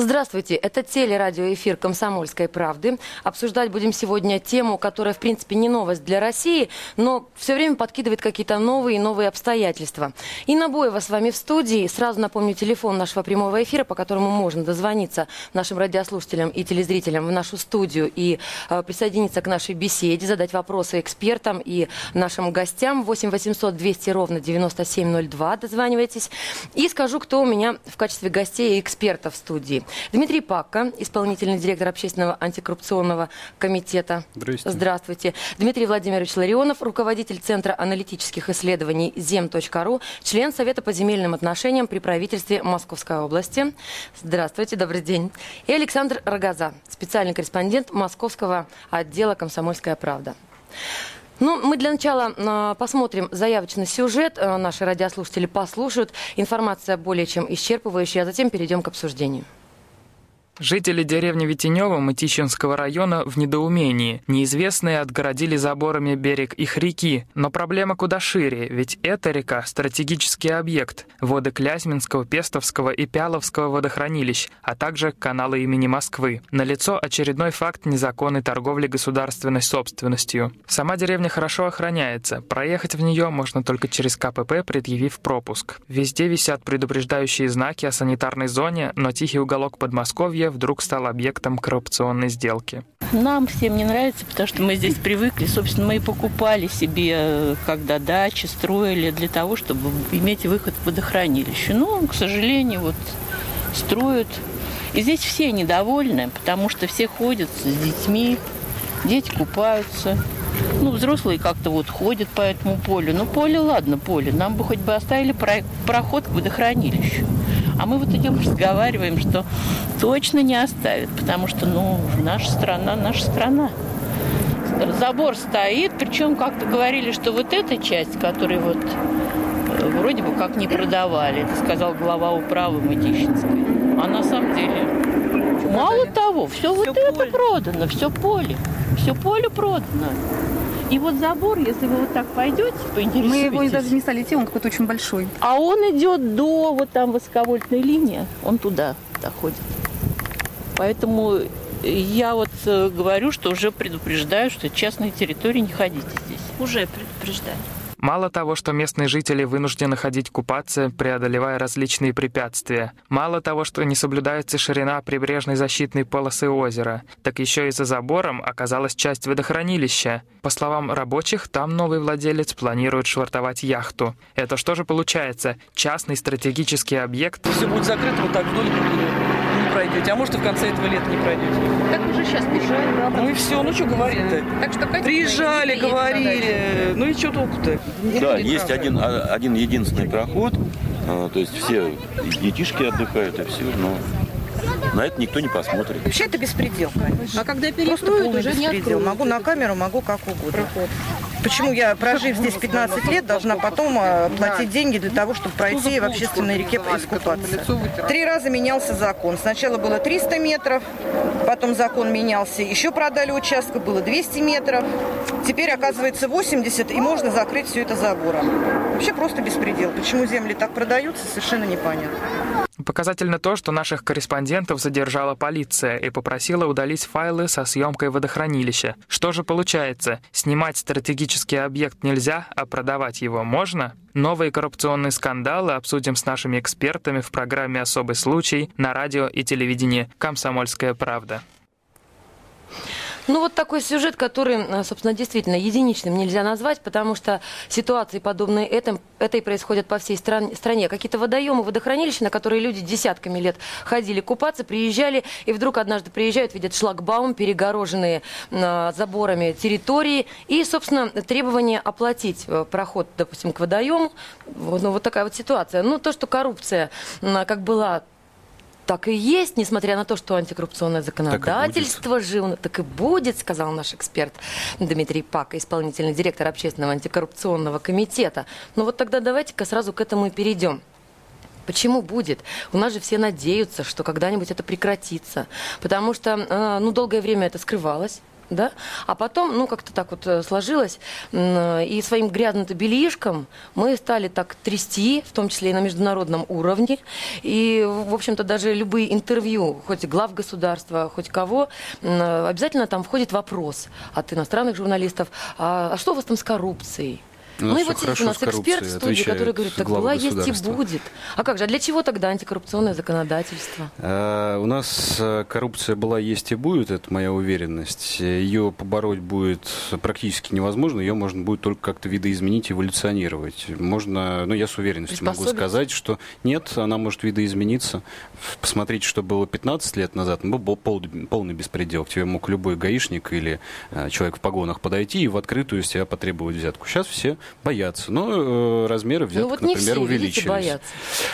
Здравствуйте, это телерадиоэфир «Комсомольской правды». Обсуждать будем сегодня тему, которая, в принципе, не новость для России, но все время подкидывает какие-то новые и новые обстоятельства. Инна Боева с вами в студии. Сразу напомню телефон нашего прямого эфира, по которому можно дозвониться нашим радиослушателям и телезрителям в нашу студию и э, присоединиться к нашей беседе, задать вопросы экспертам и нашим гостям. 8 800 200 ровно 9702. Дозванивайтесь. И скажу, кто у меня в качестве гостей и экспертов в студии. Дмитрий Пакко, исполнительный директор общественного антикоррупционного комитета. Здравствуйте. Здравствуйте. Дмитрий Владимирович Ларионов, руководитель Центра аналитических исследований зем.ру, член Совета по земельным отношениям при правительстве Московской области. Здравствуйте, добрый день. И Александр Рогоза, специальный корреспондент Московского отдела «Комсомольская правда». Ну, мы для начала э, посмотрим заявочный сюжет. Э, наши радиослушатели послушают. Информация более чем исчерпывающая, а затем перейдем к обсуждению. Жители деревни Витинева Мытищинского района в недоумении. Неизвестные отгородили заборами берег их реки. Но проблема куда шире, ведь эта река – стратегический объект. Воды Клязьминского, Пестовского и Пяловского водохранилищ, а также каналы имени Москвы. Налицо очередной факт незаконной торговли государственной собственностью. Сама деревня хорошо охраняется. Проехать в нее можно только через КПП, предъявив пропуск. Везде висят предупреждающие знаки о санитарной зоне, но тихий уголок Подмосковья вдруг стал объектом коррупционной сделки. Нам всем не нравится, потому что мы здесь привыкли. Собственно, мы и покупали себе, когда дачи строили, для того, чтобы иметь выход в водохранилище. Но, к сожалению, вот строят. И здесь все недовольны, потому что все ходят с детьми, дети купаются. Ну, взрослые как-то вот ходят по этому полю. Ну, поле, ладно, поле. Нам бы хоть бы оставили проход к водохранилищу. А мы вот идем разговариваем, что точно не оставят, потому что, ну, наша страна, наша страна. Забор стоит, причем как-то говорили, что вот эта часть, которую вот э, вроде бы как не продавали, это сказал глава управы Мытищинской. А на самом деле, мало того, все, все вот поле. это продано, все поле, все поле продано. И вот забор, если вы вот так пойдете, поинтересуетесь... Мы его даже не стали идти, он какой-то очень большой. А он идет до вот там высоковольтной линии, он туда доходит. Поэтому я вот э, говорю, что уже предупреждаю, что частные территории не ходите здесь. Уже предупреждаю. Мало того, что местные жители вынуждены ходить купаться, преодолевая различные препятствия, мало того, что не соблюдается ширина прибрежной защитной полосы озера, так еще и за забором оказалась часть водохранилища. По словам рабочих, там новый владелец планирует швартовать яхту. Это что же получается? Частный стратегический объект? Все будет закрыто вот так вдоль не пройдете, а может и в конце этого лета не пройдете. Так уже сейчас приезжаем. Ну и все, ну что говорить-то? Так что Приезжали, говорили, ну и что толку-то? Да, есть один, а, один единственный проход, а, то есть все детишки отдыхают и все, но на это никто не посмотрит. Вообще это беспредел, конечно. А когда перекроют, уже не беспредел. Могу на камеру, могу как угодно. Проход. Почему я, прожив здесь 15 лет, должна потом а, платить деньги для того, чтобы пройти в общественной реке искупаться? Три раза менялся закон. Сначала было 300 метров, потом закон менялся, еще продали участок, было 200 метров. Теперь, оказывается, 80, и можно закрыть все это забором. Вообще просто беспредел. Почему земли так продаются, совершенно непонятно. Показательно то, что наших корреспондентов задержала полиция и попросила удалить файлы со съемкой водохранилища. Что же получается? Снимать стратегический объект нельзя, а продавать его можно? Новые коррупционные скандалы обсудим с нашими экспертами в программе «Особый случай» на радио и телевидении «Комсомольская правда». Ну, вот такой сюжет, который, э, собственно, действительно единичным нельзя назвать, потому что ситуации, подобные этим, этой происходят по всей стран, стране. Какие-то водоемы, водохранилища, на которые люди десятками лет ходили купаться, приезжали, и вдруг однажды приезжают, видят шлагбаум, перегороженные э, заборами территории, и, собственно, требование оплатить э, проход, допустим, к водоему. Ну, вот такая вот ситуация. Ну, то, что коррупция, э, как была так и есть, несмотря на то, что антикоррупционное законодательство живо, так и будет, сказал наш эксперт Дмитрий Пак, исполнительный директор общественного антикоррупционного комитета. Но вот тогда давайте-ка сразу к этому и перейдем. Почему будет? У нас же все надеются, что когда-нибудь это прекратится. Потому что, э, ну, долгое время это скрывалось да, а потом, ну, как-то так вот э, сложилось, и своим грязным-то бельишком мы стали так трясти, в том числе и на международном уровне, и, в общем-то, даже любые интервью, хоть глав государства, хоть кого, обязательно там входит вопрос от иностранных журналистов, а, а что у вас там с коррупцией? Ну, ну и вот сидит у нас эксперт в студии, который говорит, так была, есть и будет. А как же, а для чего тогда антикоррупционное законодательство? А, у нас э, коррупция была, есть и будет, это моя уверенность. Ее побороть будет практически невозможно, ее можно будет только как-то видоизменить, эволюционировать. Можно, ну я с уверенностью могу сказать, что нет, она может видоизмениться. Посмотрите, что было 15 лет назад, ну, был полный беспредел. К тебе мог любой гаишник или э, человек в погонах подойти и в открытую с тебя потребовать взятку. Сейчас все боятся. Но э, размеры взяток, ну, вот например, все, увеличились. Боятся.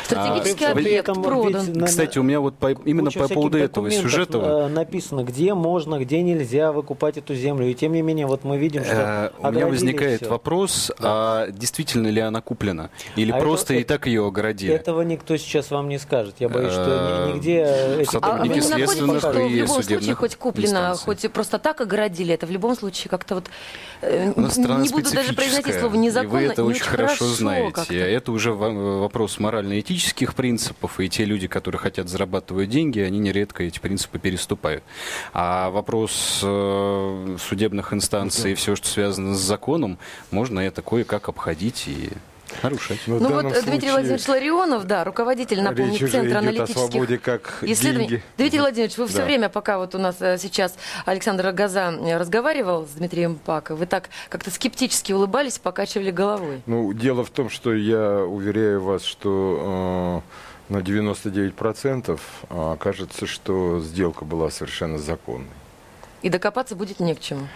Стратегический а, объект этом, продан. Ведь, Кстати, у меня вот по, именно по поводу этого сюжета... Э, написано, где можно, где нельзя выкупать эту землю. И тем не менее, вот мы видим, что э, У меня возникает все. вопрос, да. а действительно ли она куплена? Или а просто это, и так ее огородили? Этого никто сейчас вам не скажет. Я боюсь, что э, нигде... Эти а вы не находите, что в любом случае хоть куплено, хоть просто так огородили, это в любом случае как-то вот... Не буду даже произносить слово незаконно, и вы это очень хорошо, знаете. Это уже вопрос морально-этических принципов, и те люди, которые хотят зарабатывать деньги, они нередко эти принципы переступают. А вопрос э, судебных инстанций и все, что связано с законом, можно это кое-как обходить и нарушать. Ну, ну вот случае... Дмитрий Владимирович Ларионов, да, руководитель, напомню, Центра аналитических как исследований. Деньги. Дмитрий Владимирович, вы да. все время, пока вот у нас э, сейчас Александр Газа разговаривал с Дмитрием Пако, вы так как-то скептически улыбались, покачивали головой. Ну, дело в том, что я уверяю вас, что э, на 99% э, кажется, что сделка была совершенно законной. И докопаться будет не к чему.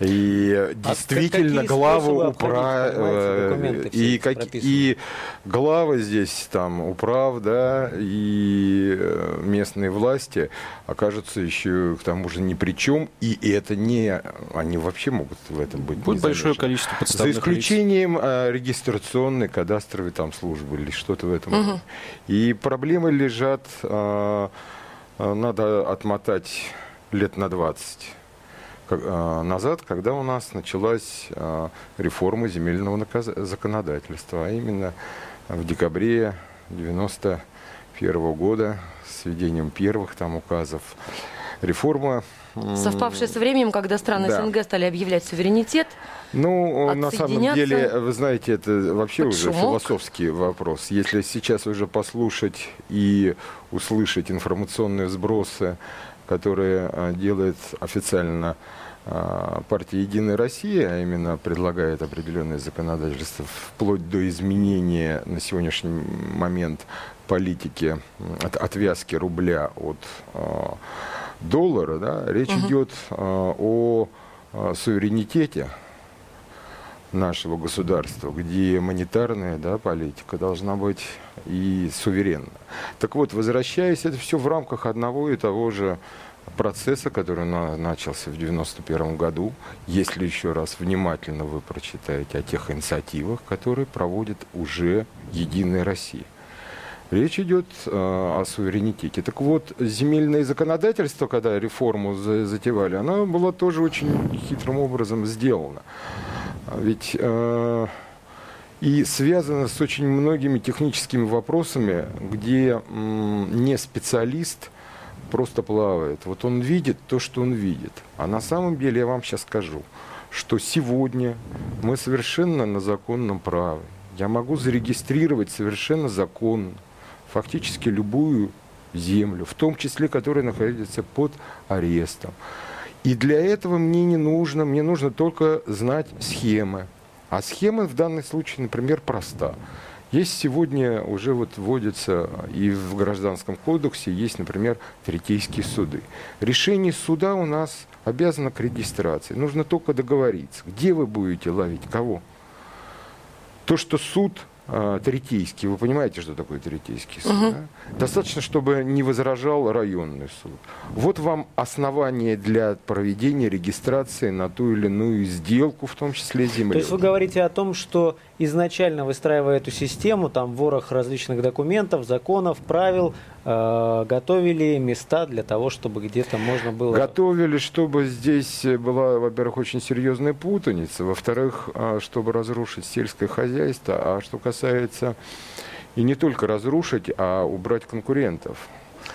И а действительно главы управ э, и, как, и главы здесь там управ, да, и э, местные власти окажутся еще к тому же ни при чем, и это не, они вообще могут в этом быть. Будет большое количество подставных За исключением лиц. Э, регистрационной, кадастровой там службы или что-то в этом. Угу. И проблемы лежат, надо отмотать лет на 20 Э, назад, когда у нас началась э, реформа земельного законодательства, а именно в декабре 91 года с введением первых там указов. Реформа... Совпавшая со временем, когда страны да. СНГ стали объявлять суверенитет, ну, на самом деле, вы знаете, это вообще уже шумок. философский вопрос. Если сейчас уже послушать и услышать информационные сбросы, которые э, делает официально а, партия «Единая Россия», а именно предлагает определенное законодательство вплоть до изменения на сегодняшний момент политики от отвязки рубля от э, доллара, да, речь угу. идет э, о э, суверенитете нашего государства, где монетарная да, политика должна быть и суверенна. Так вот, возвращаясь, это все в рамках одного и того же процесса, который на, начался в 1991 году, если еще раз внимательно вы прочитаете о тех инициативах, которые проводит уже Единая Россия. Речь идет э, о суверенитете. Так вот, земельное законодательство, когда реформу за, затевали, оно было тоже очень хитрым образом сделано. Ведь э, и связано с очень многими техническими вопросами, где м, не специалист – просто плавает. Вот он видит то, что он видит. А на самом деле я вам сейчас скажу, что сегодня мы совершенно на законном праве. Я могу зарегистрировать совершенно законно фактически любую землю, в том числе, которая находится под арестом. И для этого мне не нужно, мне нужно только знать схемы. А схема в данном случае, например, проста. Есть сегодня уже вот вводится и в Гражданском кодексе есть, например, третейские суды. Решение суда у нас обязано к регистрации. Нужно только договориться, где вы будете ловить кого. То, что суд третейский, вы понимаете, что такое третейский суд? Угу. Да? Достаточно, чтобы не возражал районный суд. Вот вам основание для проведения регистрации на ту или иную сделку, в том числе земли. То есть вы говорите о том, что изначально выстраивая эту систему, там ворох различных документов, законов, правил, э, готовили места для того, чтобы где-то можно было... Готовили, чтобы здесь была, во-первых, очень серьезная путаница, во-вторых, а, чтобы разрушить сельское хозяйство, а что касается и не только разрушить, а убрать конкурентов.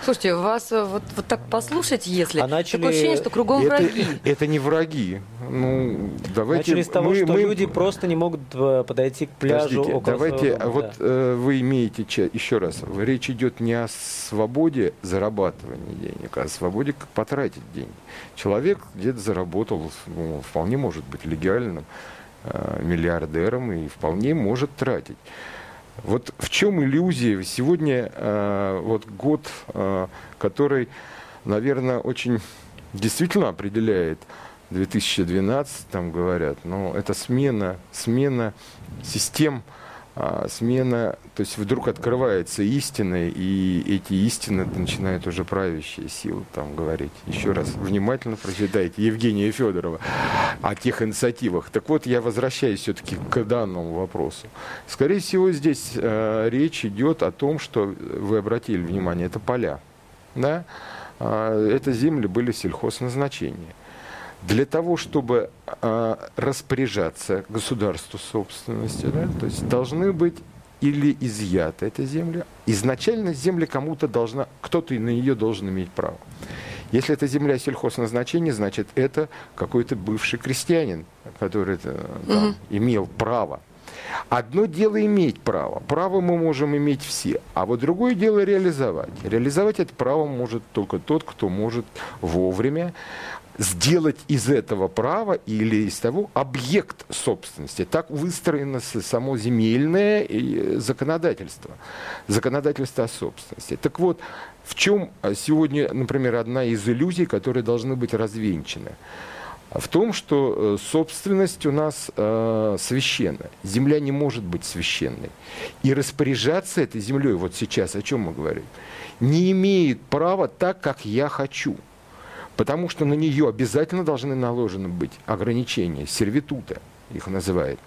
Слушайте, вас э, вот, вот так послушать, если а начали... такое ощущение, что кругом это, враги. Это не враги. Ну, давайте начали с того, мы, что мы... люди просто не могут э, подойти к пляжу Подождите, около давайте, дома, вот да. э, вы имеете еще раз, речь идет не о свободе зарабатывания денег, а о свободе как потратить деньги. Человек где-то заработал, ну, вполне может быть легальным э, миллиардером и вполне может тратить. Вот в чем иллюзия? Сегодня э, вот год, э, который, наверное, очень действительно определяет 2012, там говорят, но это смена, смена систем, а, смена, то есть вдруг открывается истина, и эти истины начинают уже правящие силы там говорить. Еще раз внимательно прочитайте Евгения Федорова о тех инициативах. Так вот, я возвращаюсь все-таки к данному вопросу. Скорее всего, здесь э, речь идет о том, что вы обратили внимание, это поля. Да? Э, это земли были сельхозназначения для того, чтобы э, распоряжаться государству собственностью, да, то есть должны быть или изъята эта земля. Изначально земля кому-то должна, кто-то на нее должен иметь право. Если это земля сельхозназначения, значит это какой-то бывший крестьянин, который там, угу. имел право. Одно дело иметь право. Право мы можем иметь все. А вот другое дело реализовать. Реализовать это право может только тот, кто может вовремя сделать из этого права или из того объект собственности. Так выстроено само земельное э, законодательство, законодательство о собственности. Так вот, в чем э, сегодня, например, одна из иллюзий, которые должны быть развенчаны? В том, что э, собственность у нас э, священна. Земля не может быть священной. И распоряжаться этой землей, вот сейчас о чем мы говорим, не имеет права так, как я хочу – Потому что на нее обязательно должны наложены быть ограничения, сервитута их называют.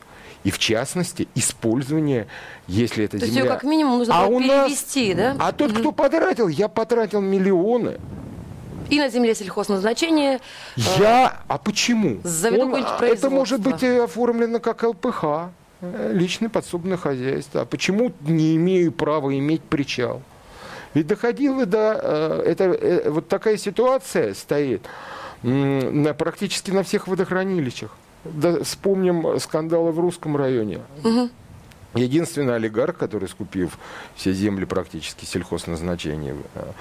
И в частности, использование, если это То земля... То есть ее как минимум нужно а перевести, нас... да? А тот, кто потратил, я потратил миллионы. И на земле сельхозназначения. Э, я... А почему? Заведу Он... Это может быть оформлено как ЛПХ, э, личное подсобное хозяйство. А почему не имею права иметь причал? Ведь доходило до... Э, это, э, вот такая ситуация стоит на, практически на всех водохранилищах. Да, вспомним скандалы в русском районе. Угу. Единственный олигарх, который скупив все земли практически сельхозназначения э,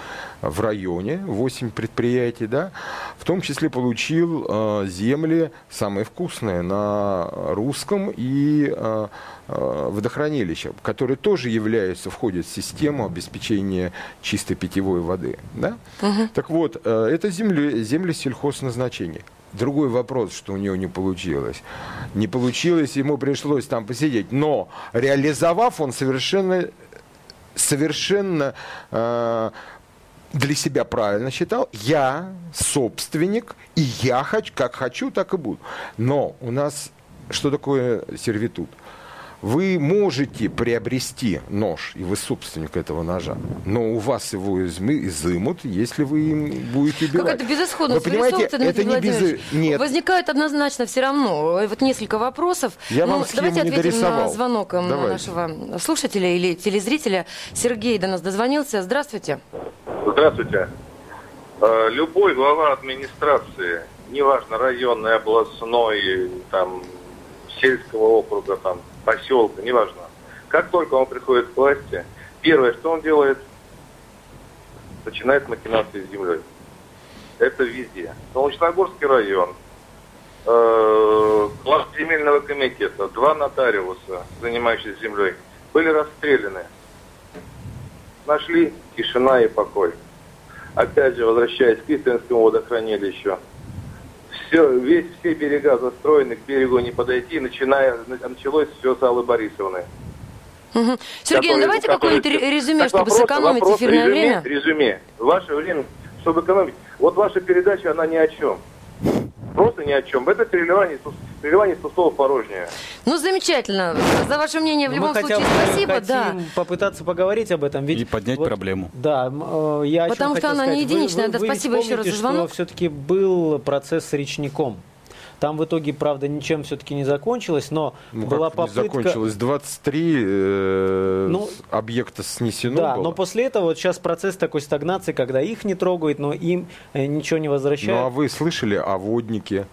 в районе, 8 предприятий, да, в том числе получил э, земли самые вкусные на русском и э, э, водохранилища, которые тоже являются, входят в систему обеспечения чистой питьевой воды. Да? Угу. Так вот, э, это земли, земли сельхозназначения. Другой вопрос, что у него не получилось. Не получилось, ему пришлось там посидеть. Но реализовав, он совершенно, совершенно э, для себя правильно считал. Я собственник, и я хочу, как хочу, так и буду. Но у нас что такое сервитут? Вы можете приобрести нож, и вы собственник этого ножа, но у вас его изымут, если вы им будете убивать. Как это безысходность? Вы понимаете, это не без... Нет. Возникает однозначно все равно. Вот несколько вопросов. Я ну, вам давайте не ответим дорисовал. на звонок давайте. нашего слушателя или телезрителя. Сергей до нас дозвонился. Здравствуйте. Здравствуйте. Э, любой глава администрации, неважно, районный, областной, там, сельского округа, там, поселка, неважно. Как только он приходит к власти, первое, что он делает, начинает махинации с землей. Это везде. Солнечногорский район, э, глав земельного комитета, два нотариуса, занимающиеся землей, были расстреляны. Нашли тишина и покой. Опять же, возвращаясь к Истринскому водохранилищу, все, весь, все берега застроены, к берегу не подойти, начиная, началось все с Аллы Борисовны. Угу. Сергей, ну давайте какое-нибудь резюме, так, чтобы вопрос, сэкономить вопрос, эфирное резюме, время. Резюме. Ваше время, чтобы экономить. Вот ваша передача, она ни о чем. Просто ни о чем. Это переливание, переливание пустого порожнее. Ну, замечательно. За ваше мнение в Но любом мы случае хотя бы спасибо. хотим Да. попытаться поговорить об этом. Ведь И поднять вот, проблему. Да, э, я Потому что хотел она не сказать. Вы- единичная. вы- Да, вы спасибо еще раз за помните, звонок. что все-таки был процесс с речником. Там в итоге, правда, ничем все-таки не закончилось, но Ну, была как не попытка... закончилось? 23 э, Ну, объекта снесено Да, было. но после этого вот сейчас процесс такой стагнации, когда их не трогают, но им э, ничего не Ну, а возвращают. вы слышали о воднике?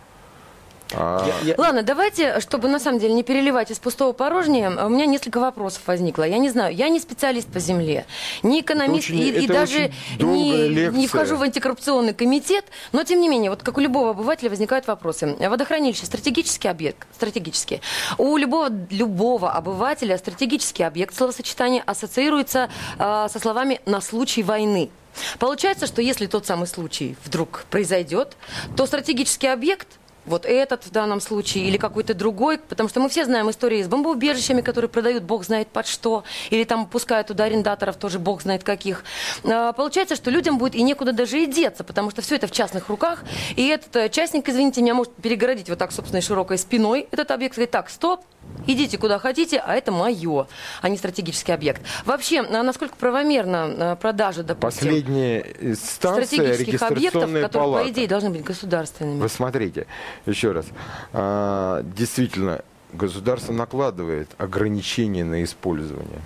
А, Я- Ладно, давайте, чтобы на самом деле не переливать из пустого порожнее, у меня несколько вопросов возникло. Я не знаю, я не специалист по земле, не экономист очень- и, и даже не, лекция. не вхожу в антикоррупционный комитет, но тем не менее, вот как у любого обывателя возникают вопросы. Водохранилище стратегический объект, стратегический. У любого, любого обывателя стратегический объект, словосочетание ассоциируется э, со словами «на случай войны». Получается, что если тот самый случай вдруг произойдет, то стратегический объект вот этот в данном случае или какой-то другой, потому что мы все знаем истории с бомбоубежищами, которые продают бог знает под что, или там пускают туда арендаторов тоже бог знает каких. А, Получается, что людям будет и некуда даже и деться, потому что все это в частных руках, и этот э, частник, извините меня, может перегородить вот так собственной широкой спиной этот объект, сказать, так, стоп, идите куда хотите, а это мое, а не стратегический объект. Вообще, а насколько правомерна э, продажа, допустим, Последняя станция стратегических объектов, которые, палата. по идее, должны быть государственными? Вы смотрите, еще раз. А, действительно, государство накладывает ограничения на использование,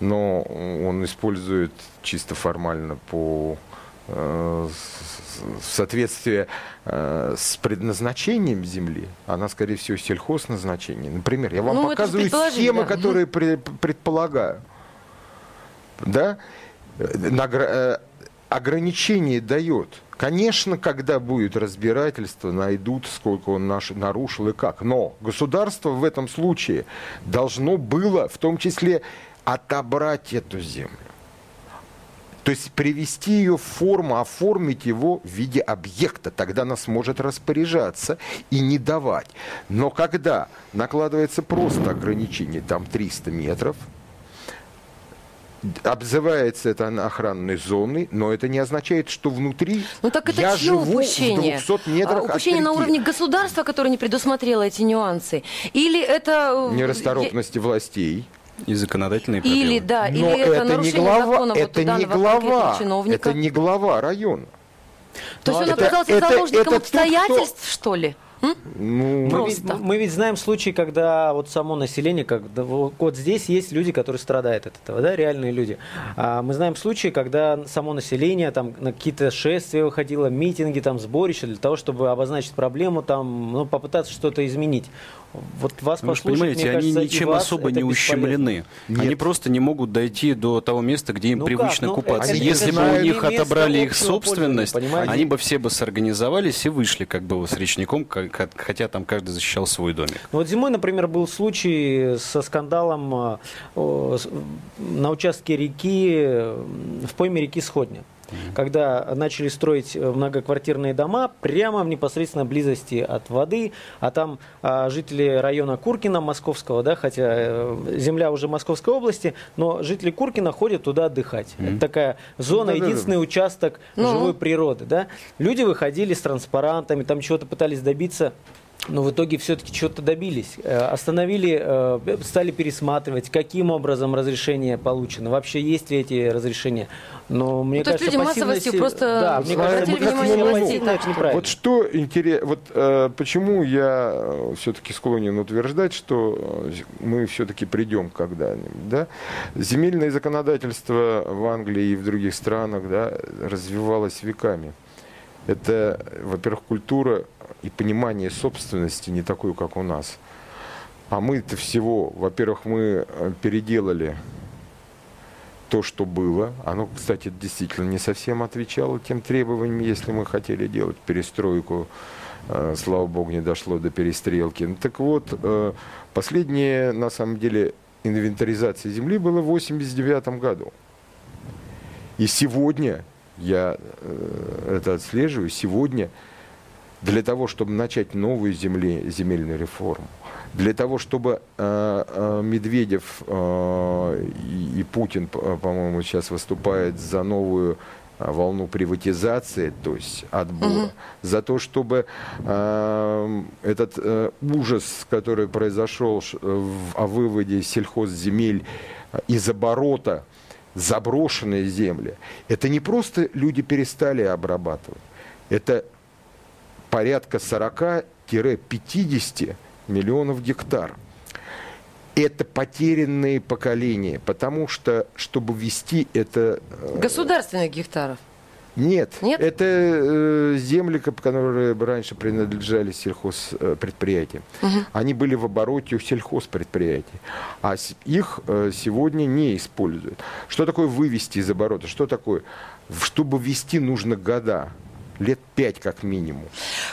но он использует чисто формально по э, в соответствии э, с предназначением земли, она, скорее всего, сельхозназначение. Например, я вам Ну, показываю схемы, да. которые пре- предполагаю. Да? Э, ограничение дает. Конечно, когда будет разбирательство, найдут, сколько он наш, нарушил и как. Но государство в этом случае должно было, в том числе, отобрать эту землю. То есть привести ее в форму, оформить его в виде объекта. Тогда она сможет распоряжаться и не давать. Но когда накладывается просто ограничение, там 300 метров, обзывается это охранной зоной, но это не означает, что внутри Ну так это я живу упущение? в 200 метрах А, упущение от на уровне государства, которое не предусмотрело эти нюансы? Или это... э, нерасторопности властей. И законодательные я- Или, проблемы. да, или Но это, это не нарушение глава, закона вот это у не глава, это не глава района. То есть он это- оказался это- заложником это тот, кто- обстоятельств, что ли? М? Ну, Мы ведь, мы ведь знаем случаи, когда вот само население, когда вот вот здесь есть люди, которые страдают от этого, да, реальные люди. А мы знаем случаи, когда само население там на какие-то шествия выходило, митинги, там сборища для того, чтобы обозначить проблему, там, ну, попытаться что-то изменить. Вот вас Вы же послушать, понимаете, мне они кажется, ничем особо не ущемлены. бесполезно. Они просто не могут дойти до того места, где им Ну привычно как? Ну, купаться. это- Если это бы у них отобрали их собственность, пользования, понимаете? они бы все бы сорганизовались и вышли как бы с речником, как- хотя там каждый защищал свой домик. Ну, вот зимой, например, был случай со скандалом э, на участке реки, э, в пойме реки Сходня. Когда начали строить э, многоквартирные дома прямо в непосредственной близости от воды, а там а, жители района Куркина московского, да, хотя э, земля уже Московской области, но жители Куркина ходят туда отдыхать. Это такая зона, Да-да-да. единственный участок Ну. живой природы, да. Люди выходили с транспарантами, там чего-то пытались добиться. Но в итоге все-таки что-то добились. Э, Остановили, э, стали пересматривать, каким образом разрешение получено, вообще есть ли эти разрешения. Но мне Ну, то есть кажется, люди массовостью пассивность- просто да, мне обратили кажется, внимание властей, так неправильно. Вот что интересно, вот э, почему я все-таки склонен утверждать, что э, мы все-таки придем когда-нибудь, да? Земельное законодательство в Англии и в других странах, да, развивалось веками. Это, во-первых, культура и понимание собственности не такое, как у нас. А мы-то всего, во-первых, мы э, переделали то, что было. Оно, кстати, действительно не совсем отвечало тем требованиям, если мы хотели делать перестройку. Э, Слава богу, не дошло до перестрелки. Ну, так вот, э, последняя, на самом деле, инвентаризация земли была в 89 году. И сегодня, я это отслеживаю, сегодня для того, чтобы начать новую земле, земельную реформу, для того, чтобы э, э, Медведев э, и, и Путин, по- по-моему, сейчас выступает за новую а, волну приватизации, то есть отбора, угу. за то, чтобы э, этот э, ужас, который произошел в, о выводе сельхозземель из оборота, заброшенные земли, это не просто люди перестали обрабатывать, это порядка 40-50 миллионов гектар – это потерянные поколения, потому что, чтобы вести это... Э, Государственных гектаров? Нет, Нет? это э, земли, которые раньше принадлежали сельхозпредприятиям. Угу. Они были в обороте у сельхозпредприятий, а их э, сегодня не используют. Что такое вывести из оборота? Что такое? Чтобы ввести нужно года лет пять как минимум.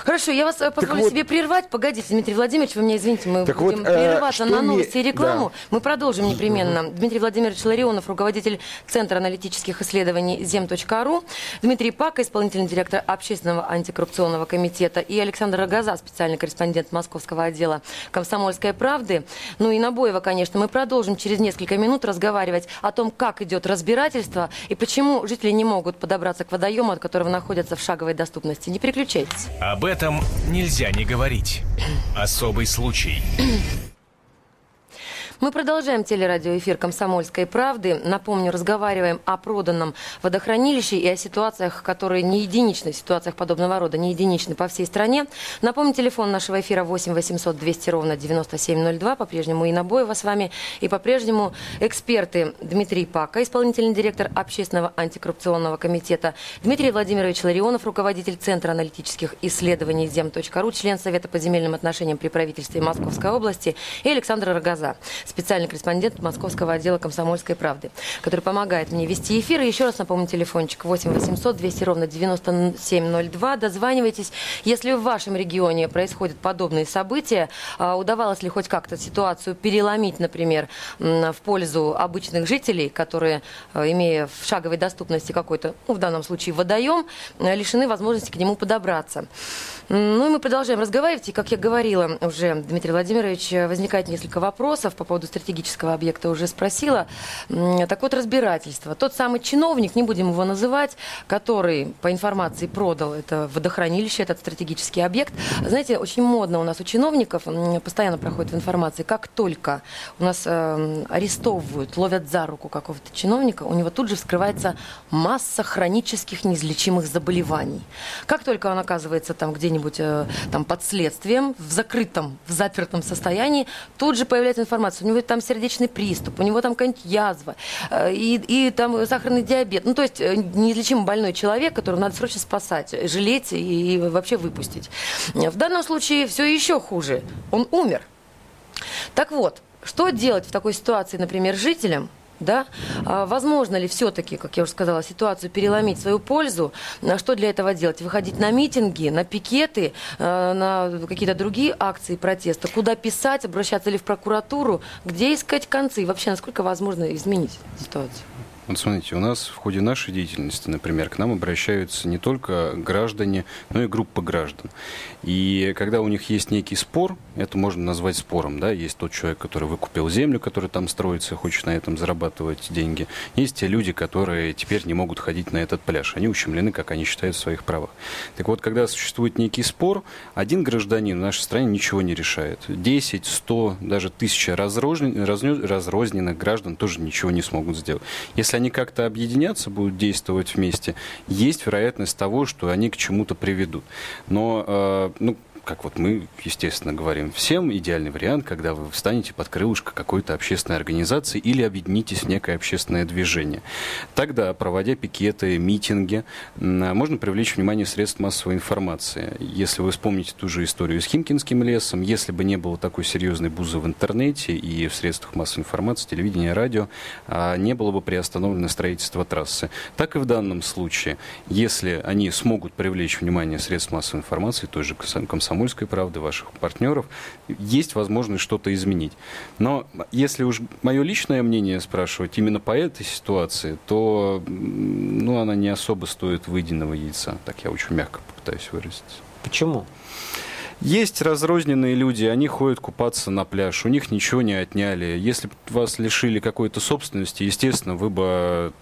Хорошо, я вас э, позволю вот, себе прервать. Погодите, Дмитрий Владимирович, вы меня извините, мы будем вот, э, прерываться на новости мне... и рекламу. Да. Мы продолжим непременно. Дмитрий Владимирович Ларионов, руководитель Центра аналитических исследований зем.ру, Дмитрий Пака, исполнительный директор Общественного антикоррупционного комитета, и Александр Рогоза, специальный корреспондент Московского отдела «Комсомольской правды». Ну и Набоева, конечно. Мы продолжим через несколько минут разговаривать о том, как идет разбирательство и почему жители не могут подобраться к водоему, от которого находятся в шаговой доступности. Не переключайтесь. Об этом нельзя не говорить. Особый случай. Мы продолжаем телерадиоэфир «Комсомольской правды». Напомню, разговариваем о проданном водохранилище и о ситуациях, которые не единичны, ситуациях подобного рода, не единичны по всей стране. Напомню, телефон нашего эфира 8 800 200 ровно 9702. По-прежнему Инна Боева с вами. И по-прежнему эксперты Дмитрий Пака, исполнительный директор Общественного антикоррупционного комитета, Дмитрий Владимирович Ларионов, руководитель Центра аналитических исследований зем.ру, член Совета по земельным отношениям при правительстве Московской области и Александр Рогоза, специальный корреспондент Московского отдела «Комсомольской правды», который помогает мне вести эфир. И еще раз напомню, телефончик 8 800 200 ровно 9702. Дозванивайтесь. Если в вашем регионе происходят подобные события, а, удавалось ли хоть как-то ситуацию переломить, например, в пользу обычных жителей, которые, а, имея в шаговой доступности какой-то, ну, в данном случае водоем, лишены возможности к нему подобраться. Ну и мы продолжаем разговаривать. И, как я говорила уже, Дмитрий Владимирович, возникает несколько вопросов по поводу стратегического объекта, уже спросила. Так вот, разбирательство. Тот самый чиновник, не будем его называть, который, по информации, продал это водохранилище, этот стратегический объект. Знаете, очень модно у нас у чиновников, постоянно проходит в информации, как только у нас э, арестовывают, ловят за руку какого-то чиновника, у него тут же вскрывается масса хронических неизлечимых заболеваний. Как только он оказывается там где-нибудь где-нибудь э, там под следствием, в закрытом, в запертом состоянии, тут же появляется информация, у него там сердечный приступ, у него там какая-нибудь язва, э, и, и там сахарный диабет. Ну, то есть э, неизлечимо больной человек, которого надо срочно спасать, жалеть и, и вообще выпустить. В данном случае все еще хуже. Он умер. Так вот, что делать в такой ситуации, например, жителям, да? А возможно ли все-таки, как я уже сказала, ситуацию переломить в свою пользу? А что для этого делать? Выходить на митинги, на пикеты, э, на какие-то другие акции протеста? Куда писать, обращаться ли в прокуратуру? Где искать концы? И вообще, насколько возможно изменить ситуацию? Вот смотрите, у нас в ходе нашей деятельности, например, к нам обращаются не только граждане, но и группа граждан. И когда у них есть некий спор, это можно назвать спором, да, есть тот человек, который выкупил землю, который там строится, хочет на этом зарабатывать деньги. Есть те люди, которые теперь не могут ходить на этот пляж. Они ущемлены, как они считают, в своих правах. Так вот, когда существует некий спор, один гражданин в нашей стране ничего не решает. 10, 100, даже тысяча разрозненных граждан тоже ничего не смогут сделать. Если они как-то объединятся, будут действовать вместе, есть вероятность того, что они к чему-то приведут. Но э, ну, как вот мы, естественно, говорим всем, идеальный вариант, когда вы встанете под крылышко какой-то общественной организации или объединитесь в некое общественное движение. Тогда, проводя пикеты, митинги, можно привлечь внимание средств массовой информации. Если вы вспомните ту же историю с Химкинским лесом, если бы не было такой серьезной бузы в интернете и в средствах массовой информации, телевидения, радио, а, не было бы приостановлено строительство трассы. Так и в данном случае. Если они смогут привлечь внимание средств массовой информации, той же комсомольской «Комсомольской правды», ваших партнеров, есть возможность что-то изменить. Но если уж мое личное мнение спрашивать именно по этой ситуации, то ну, она не особо стоит выеденного яйца. Так я очень мягко попытаюсь выразиться. Почему? Есть разрозненные люди, они ходят купаться на пляж, у них ничего не отняли. Если бы вас лишили какой-то собственности, естественно, вы бы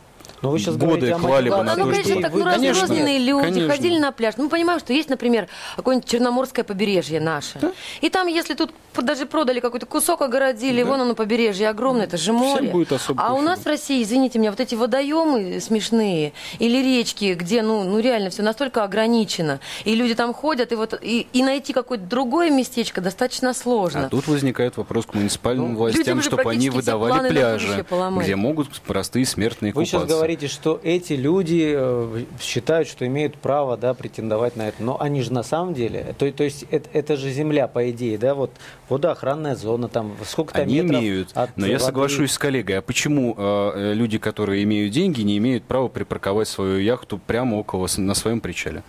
Но вы сейчас годы клали бы на ну, то, конечно, так, ну, разрозненные люди конечно. ходили на пляж. Ну, мы понимаем, что есть, например, какое-нибудь Черноморское побережье наше. Да? И там, если тут даже продали какой-то кусок, огородили, да. вон оно побережье огромное, это же море. будет а у нас в России, извините меня, вот эти водоемы смешные или речки, где, ну, ну реально все настолько ограничено, и люди там ходят, и вот и, и найти какое-то другое местечко достаточно сложно. А тут возникает вопрос к муниципальным ну, властям, чтобы они выдавали пляжи, где могут простые смертные Вы купаться. сейчас говорите, что эти люди э, считают, что имеют право да, претендовать на это. Но они же на самом деле, то, то есть это, это же земля, по идее, да, вот водоохранная зона, там сколько-то Они имеют, от но я соглашусь с коллегой, а почему э, э, люди, которые имеют деньги, не имеют права припарковать свою яхту прямо около, на своем причале?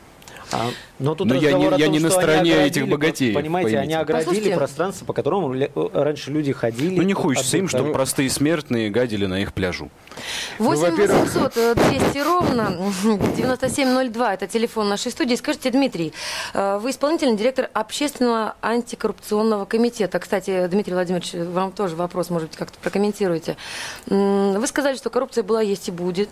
А, но тут но я не, том, я не на стороне этих богатеев. Понимаете, поймите. они оградили Послушайте. пространство, по которому раньше люди ходили. Ну не хочется им, чтобы простые смертные гадили на их пляжу. 8 800 200 ровно 9702 это телефон нашей студии. Скажите, Дмитрий, э, вы исполнительный директор общественного антикоррупционного комитета. Кстати, Дмитрий Владимирович, вам тоже вопрос, может быть, как-то прокомментируете. Вы сказали, что коррупция была, есть и будет.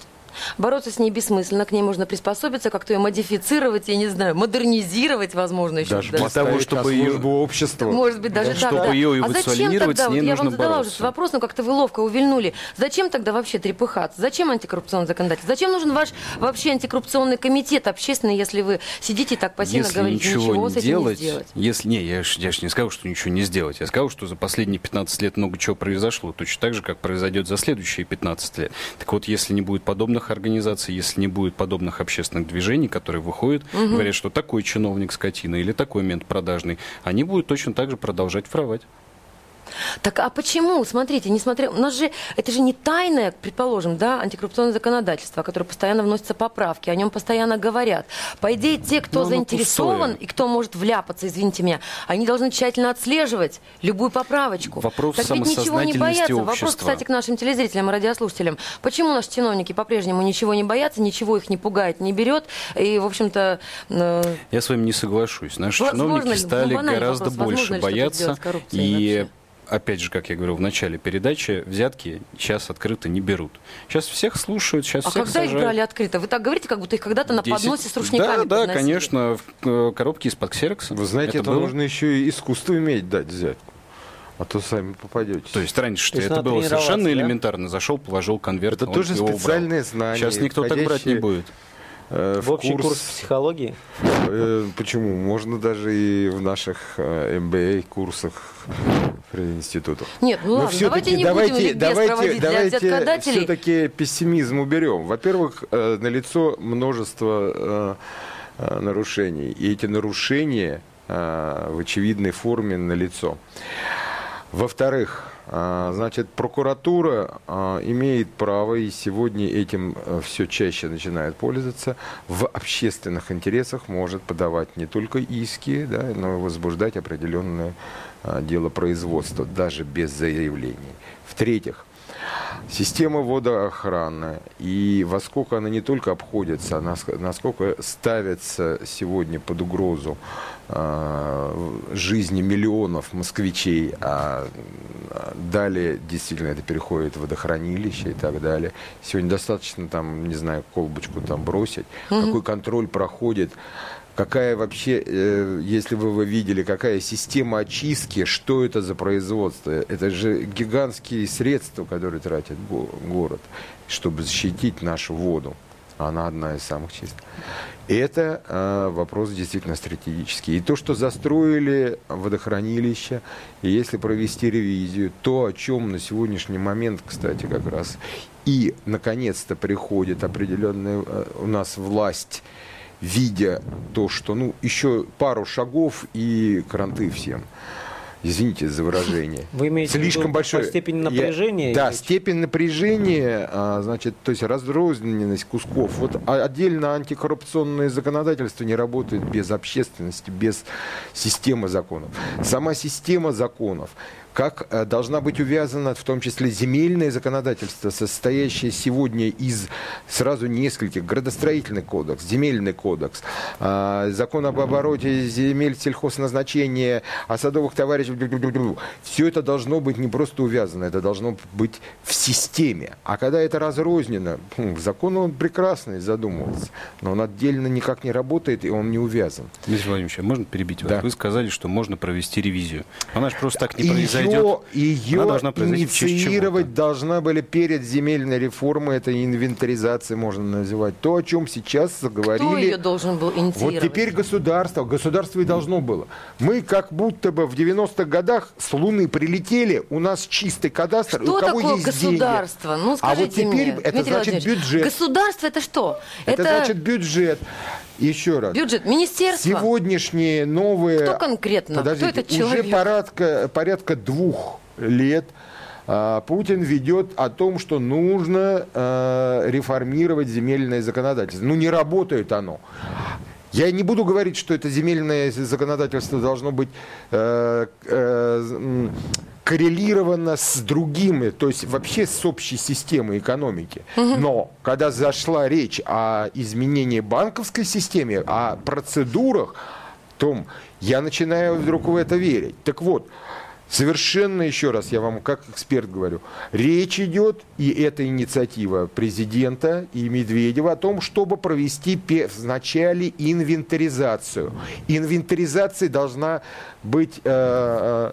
Бороться с ней бессмысленно, к ней можно приспособиться, как-то ее модифицировать, я не знаю, модернизировать, возможно, еще. Даже для того, чтобы ее общество. Может быть, даже да, так, чтобы да. ее а зачем тогда, вот я вам задала бороться. уже вопрос, но как-то вы ловко увильнули. Зачем тогда вообще трепыхаться? Зачем антикоррупционный законодатель? Зачем нужен ваш вообще антикоррупционный комитет общественный, если вы сидите и так пассивно если говорите, ничего, ничего не с этим делать, не сделать? Если, не, я же я ж не сказал, что ничего не сделать. Я сказал, что за последние 15 лет много чего произошло. Точно так же, как произойдет за следующие 15 лет. Так вот, если не будет подобных организаций, если не будет подобных общественных движений, которые выходят, угу. говорят, что такой чиновник скотина или такой мент продажный, они будут точно так же продолжать воровать. Так а почему? Смотрите, несмотря... У нас же... Это же не тайное, предположим, да, антикоррупционное законодательство, которое постоянно вносятся поправки, о нем постоянно говорят. По идее, те, кто Но заинтересован и кто может вляпаться, извините меня, они должны тщательно отслеживать любую поправочку. Вопрос так ведь ничего не боятся. Общества. Вопрос, кстати, к нашим телезрителям и радиослушателям. Почему наши чиновники по-прежнему ничего не боятся, ничего их не пугает, не берет? И, в общем-то... Э... Я с вами не соглашусь. Наши возможно чиновники стали гораздо вопрос, больше бояться. И вообще? Опять же, как я говорил в начале передачи, взятки сейчас открыто не берут. Сейчас всех слушают, сейчас а всех когда сажают. их брали открыто? Вы так говорите, как будто их когда-то на 10... подносе с рушниками Да, да, подносили. конечно, в э, коробке из-под ксерокса. Вы знаете, это, это было... нужно еще и искусство иметь дать взятку. А то сами попадете. То есть раньше то есть это было совершенно да? элементарно. Зашел, положил конверт. Это тоже специальное знание. Сейчас никто так брать не будет. Э, в, в общий курс, курс психологии? Э, почему? Можно даже и в наших э, MBA курсах институтов. Нет, ну ладно, давайте не давайте, будем давайте, давайте все-таки пессимизм уберем. Во-первых, налицо множество нарушений. И эти нарушения в очевидной форме налицо. Во-вторых, а, значит, прокуратура а, имеет право, и сегодня этим э, все чаще начинает пользоваться, в общественных интересах может подавать не только иски, да, но и возбуждать определенное а, дело производства, даже без заявлений. В-третьих, Система водоохраны и во сколько она не только обходится, а насколько ставится сегодня под угрозу э, жизни миллионов москвичей, а далее действительно это переходит в водохранилище и так далее. Сегодня достаточно там, не знаю, колбочку там бросить, угу. какой контроль проходит какая вообще, э, если вы вы видели, какая система очистки, что это за производство. Это же гигантские средства, которые тратит город, чтобы защитить нашу воду. Она одна из самых чистых. Это э, вопрос действительно стратегический. И то, что застроили водохранилище, и если провести ревизию, то, о чем на сегодняшний момент, кстати, как раз и наконец-то приходит определенная э, у нас власть видя то, что, ну, еще пару шагов и кранты всем. Извините за выражение. Вы имеете Слишком в виду большое... степень напряжения? Я, да, или... степень напряжения, а, значит, то есть разрозненность кусков. Вот отдельно антикоррупционное законодательство не работает без общественности, без системы законов. Сама система законов как э, должна быть увязана в том числе земельное законодательство, состоящее сегодня из сразу нескольких, градостроительный кодекс, земельный кодекс, а, закон об обороте земель сельхозназначения, о садовых товарищах, все это должно быть не просто увязано, это должно быть в системе. А когда это разрознено, хм, закон он прекрасный, задумывался, но он отдельно никак не работает, и он не увязан. Дмитрий Владимирович, а можно перебить вас? Да. Вы сказали, что можно провести ревизию. Она же просто так не произойдет произойдет, ее она должна инициировать должна были перед земельной реформой, это инвентаризация можно называть. То, о чем сейчас заговорили. Кто ее должен был инициировать? Вот теперь государство. Государство и должно было. Мы как будто бы в 90-х годах с Луны прилетели, у нас чистый кадастр, что у кого такое есть государство? деньги. Ну, а вот теперь мне, это Дмитрий значит бюджет. Государство это что? Это, это значит бюджет. Еще раз. Бюджет, министерство. Сегодняшние новые... Кто конкретно? Подождите, Кто этот человек? Уже порядка, порядка двух лет а, Путин ведет о том, что нужно э, реформировать земельное законодательство. Ну, не работает оно. Я не буду говорить, что это земельное законодательство должно быть э, э, коррелировано с другими, то есть вообще с общей системой экономики. Угу. Но когда зашла речь о изменении банковской системы, о процедурах, том я начинаю вдруг в это верить. Так вот, Совершенно, еще раз, я вам как эксперт говорю, речь идет, и это инициатива президента и Медведева о том, чтобы провести вначале инвентаризацию. Инвентаризация должна быть э, э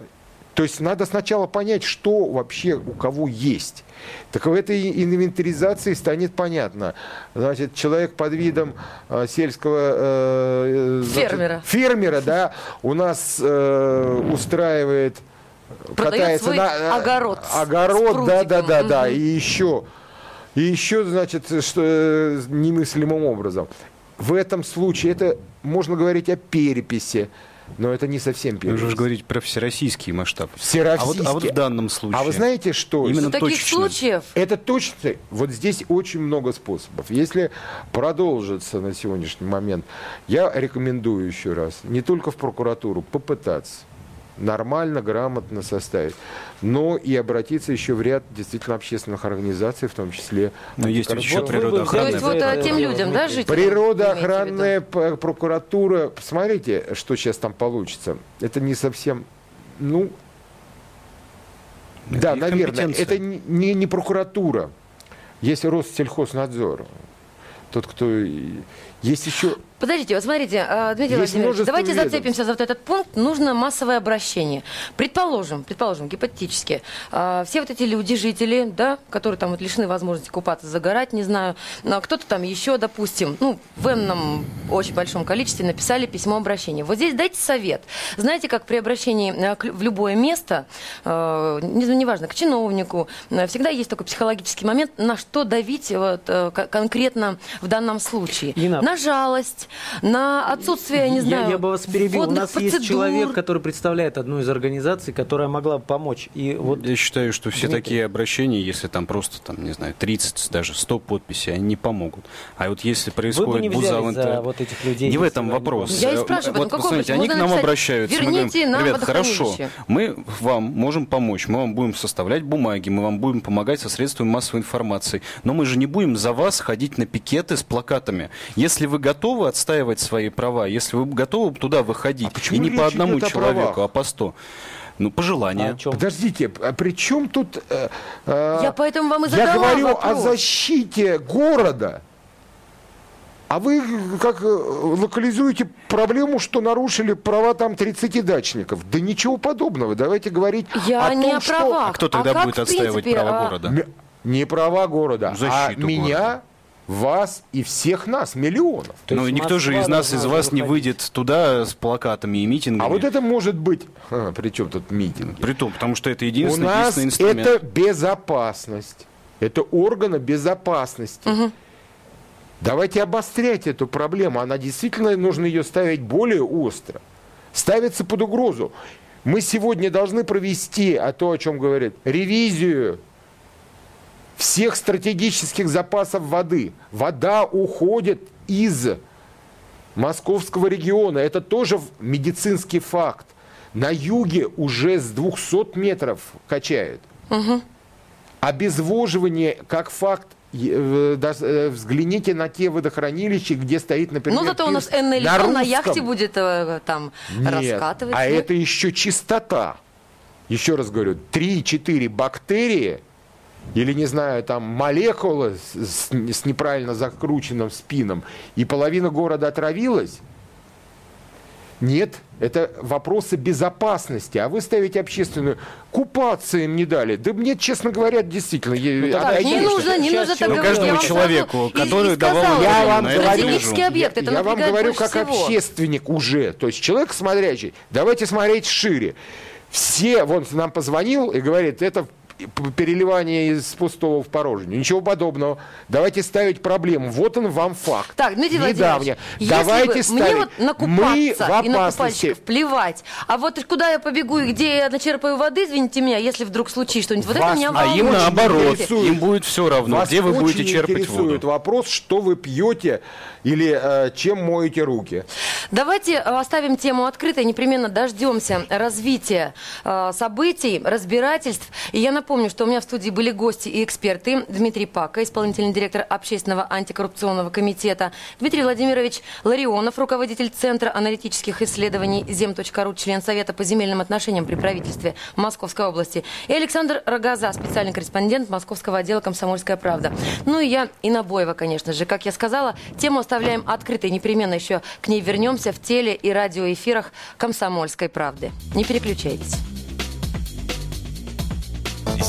то есть надо сначала понять, что вообще у кого есть. Так в этой инвентаризации станет понятно. Значит, человек под видом э, сельского... Э, значит, фермера. Фермера, да, у нас э, устраивает... Продает катается свой на, огород. Огород, да, да, да, да. И еще, и еще, значит, что, э, немыслимым образом. В этом случае это можно говорить о переписи но это не совсем первый. Вы же говорите про всероссийский масштаб. Всероссийский. А вот, а вот в данном случае. А вы знаете, что? Именно таких точечно. случаев? Это точно. Вот здесь очень много способов. Если продолжится на сегодняшний момент, я рекомендую еще раз, не только в прокуратуру, попытаться нормально, грамотно составить. Но и обратиться еще в ряд действительно общественных организаций, в том числе... Но есть еще природоохранная. То есть вот тем людям, да, жителям? Природоохранная прокуратура. Посмотрите, что сейчас там получится. Это не совсем... Ну, это да, наверное, это не, не прокуратура. Есть Россельхознадзор. Тот, кто... Есть еще... Подождите, вот смотрите, а, Дмитрий Есть Владимирович, давайте ведомств. зацепимся за вот этот пункт. Нужно массовое обращение. Предположим, предположим, гипотетически, а, все вот эти люди, жители, да, которые там вот лишены возможности купаться, загорать, не знаю, кто-то там еще, допустим, ну, в энном очень большом количестве написали письмо обращения. Вот здесь дайте совет. Знаете, как при обращении э, в любое место, э, неважно, к чиновнику, э, всегда есть такой психологический момент, на что давить вот, конкретно в данном случае. На жалость, на отсутствие, не знаю, Я, я бы вас перебил. У нас процедур. есть человек, который представляет одну из организаций, которая могла бы помочь. И вот... Я считаю, что все Дмитрий. такие обращения, если там просто, там, не знаю, 30, даже 100 подписей, они не помогут. А вот если происходит Вы бы не буза за вот этих людей. Не в этом вопрос. Я и спрашиваю, вот, ну, посмотрите, они к нам обращаются. Верните мы говорим, ребят, хорошо, мы вам можем помочь, мы вам будем составлять бумаги, мы вам будем помогать со средствами массовой информации, но мы же не будем за вас ходить на пикеты с плакатами. Если вы готовы отстаивать свои права, если вы готовы туда выходить, а и не по одному человеку, а по сто. Ну, пожелания. А Подождите, а при чем тут... Э, э, я поэтому вам и задала Я говорю вопрос. о защите города. А вы как э, локализуете проблему, что нарушили права там 30 дачников? Да ничего подобного. Давайте говорить я о не том, о правах. А кто тогда а будет отстаивать принципе, права а... города? Не права города, Защиту а города. Вас и всех нас, миллионов. То ну, никто же из нас, из вас не выйдет туда с плакатами и митингами. А вот это может быть... А, при чем тут митинг? При том, потому что это единственный, У нас инструмент. это безопасность. Это органы безопасности. Угу. Давайте обострять эту проблему. Она действительно, нужно ее ставить более остро. Ставится под угрозу. Мы сегодня должны провести, а то, о чем говорит, ревизию всех стратегических запасов воды. Вода уходит из московского региона. Это тоже медицинский факт. На юге уже с 200 метров качают. Угу. Обезвоживание как факт э, э, взгляните на те водохранилища, где стоит, например, Ну, зато у нас НЛ на, на яхте будет э, там Нет, раскатывать. а это еще чистота. Еще раз говорю, 3-4 бактерии или, не знаю, там молекулы с, с неправильно закрученным спином, и половина города отравилась, нет, это вопросы безопасности. А вы ставите общественную. Купаться им не дали. Да мне, честно говоря, действительно... Ну, так, не нужно, не нужно так говорить. Каждому человеку, который давал... Я вам говорю, объект, это я вам говорю как всего. общественник уже. То есть человек смотрящий. Давайте смотреть шире. Все, вон нам позвонил и говорит, это переливание из пустого в порожнее. Ничего подобного. Давайте ставить проблему. Вот он вам факт. Так, Дмитрий Недавнее. Давайте бы ставить. Мне вот накупаться Мы в и на купальщиков плевать. А вот куда я побегу и где я начерпаю воды, извините меня, если вдруг случится что-нибудь. Вот Вас, это меня А им наоборот. Им будет все равно, Вас где вы будете черпать интересует воду. вопрос, что вы пьете или э, чем моете руки. Давайте э, оставим тему открытой, непременно дождемся развития э, событий, разбирательств. И я напомню, что у меня в студии были гости и эксперты. Дмитрий Пака, исполнительный директор Общественного антикоррупционного комитета. Дмитрий Владимирович Ларионов, руководитель Центра аналитических исследований Зем.ру, член Совета по земельным отношениям при правительстве Московской области. И Александр Рогоза, специальный корреспондент Московского отдела «Комсомольская правда». Ну и я, Инна Боева, конечно же. Как я сказала, тему оставляем открытой. Непременно еще к ней вернемся в теле- и радиоэфирах «Комсомольской правды». Не переключайтесь.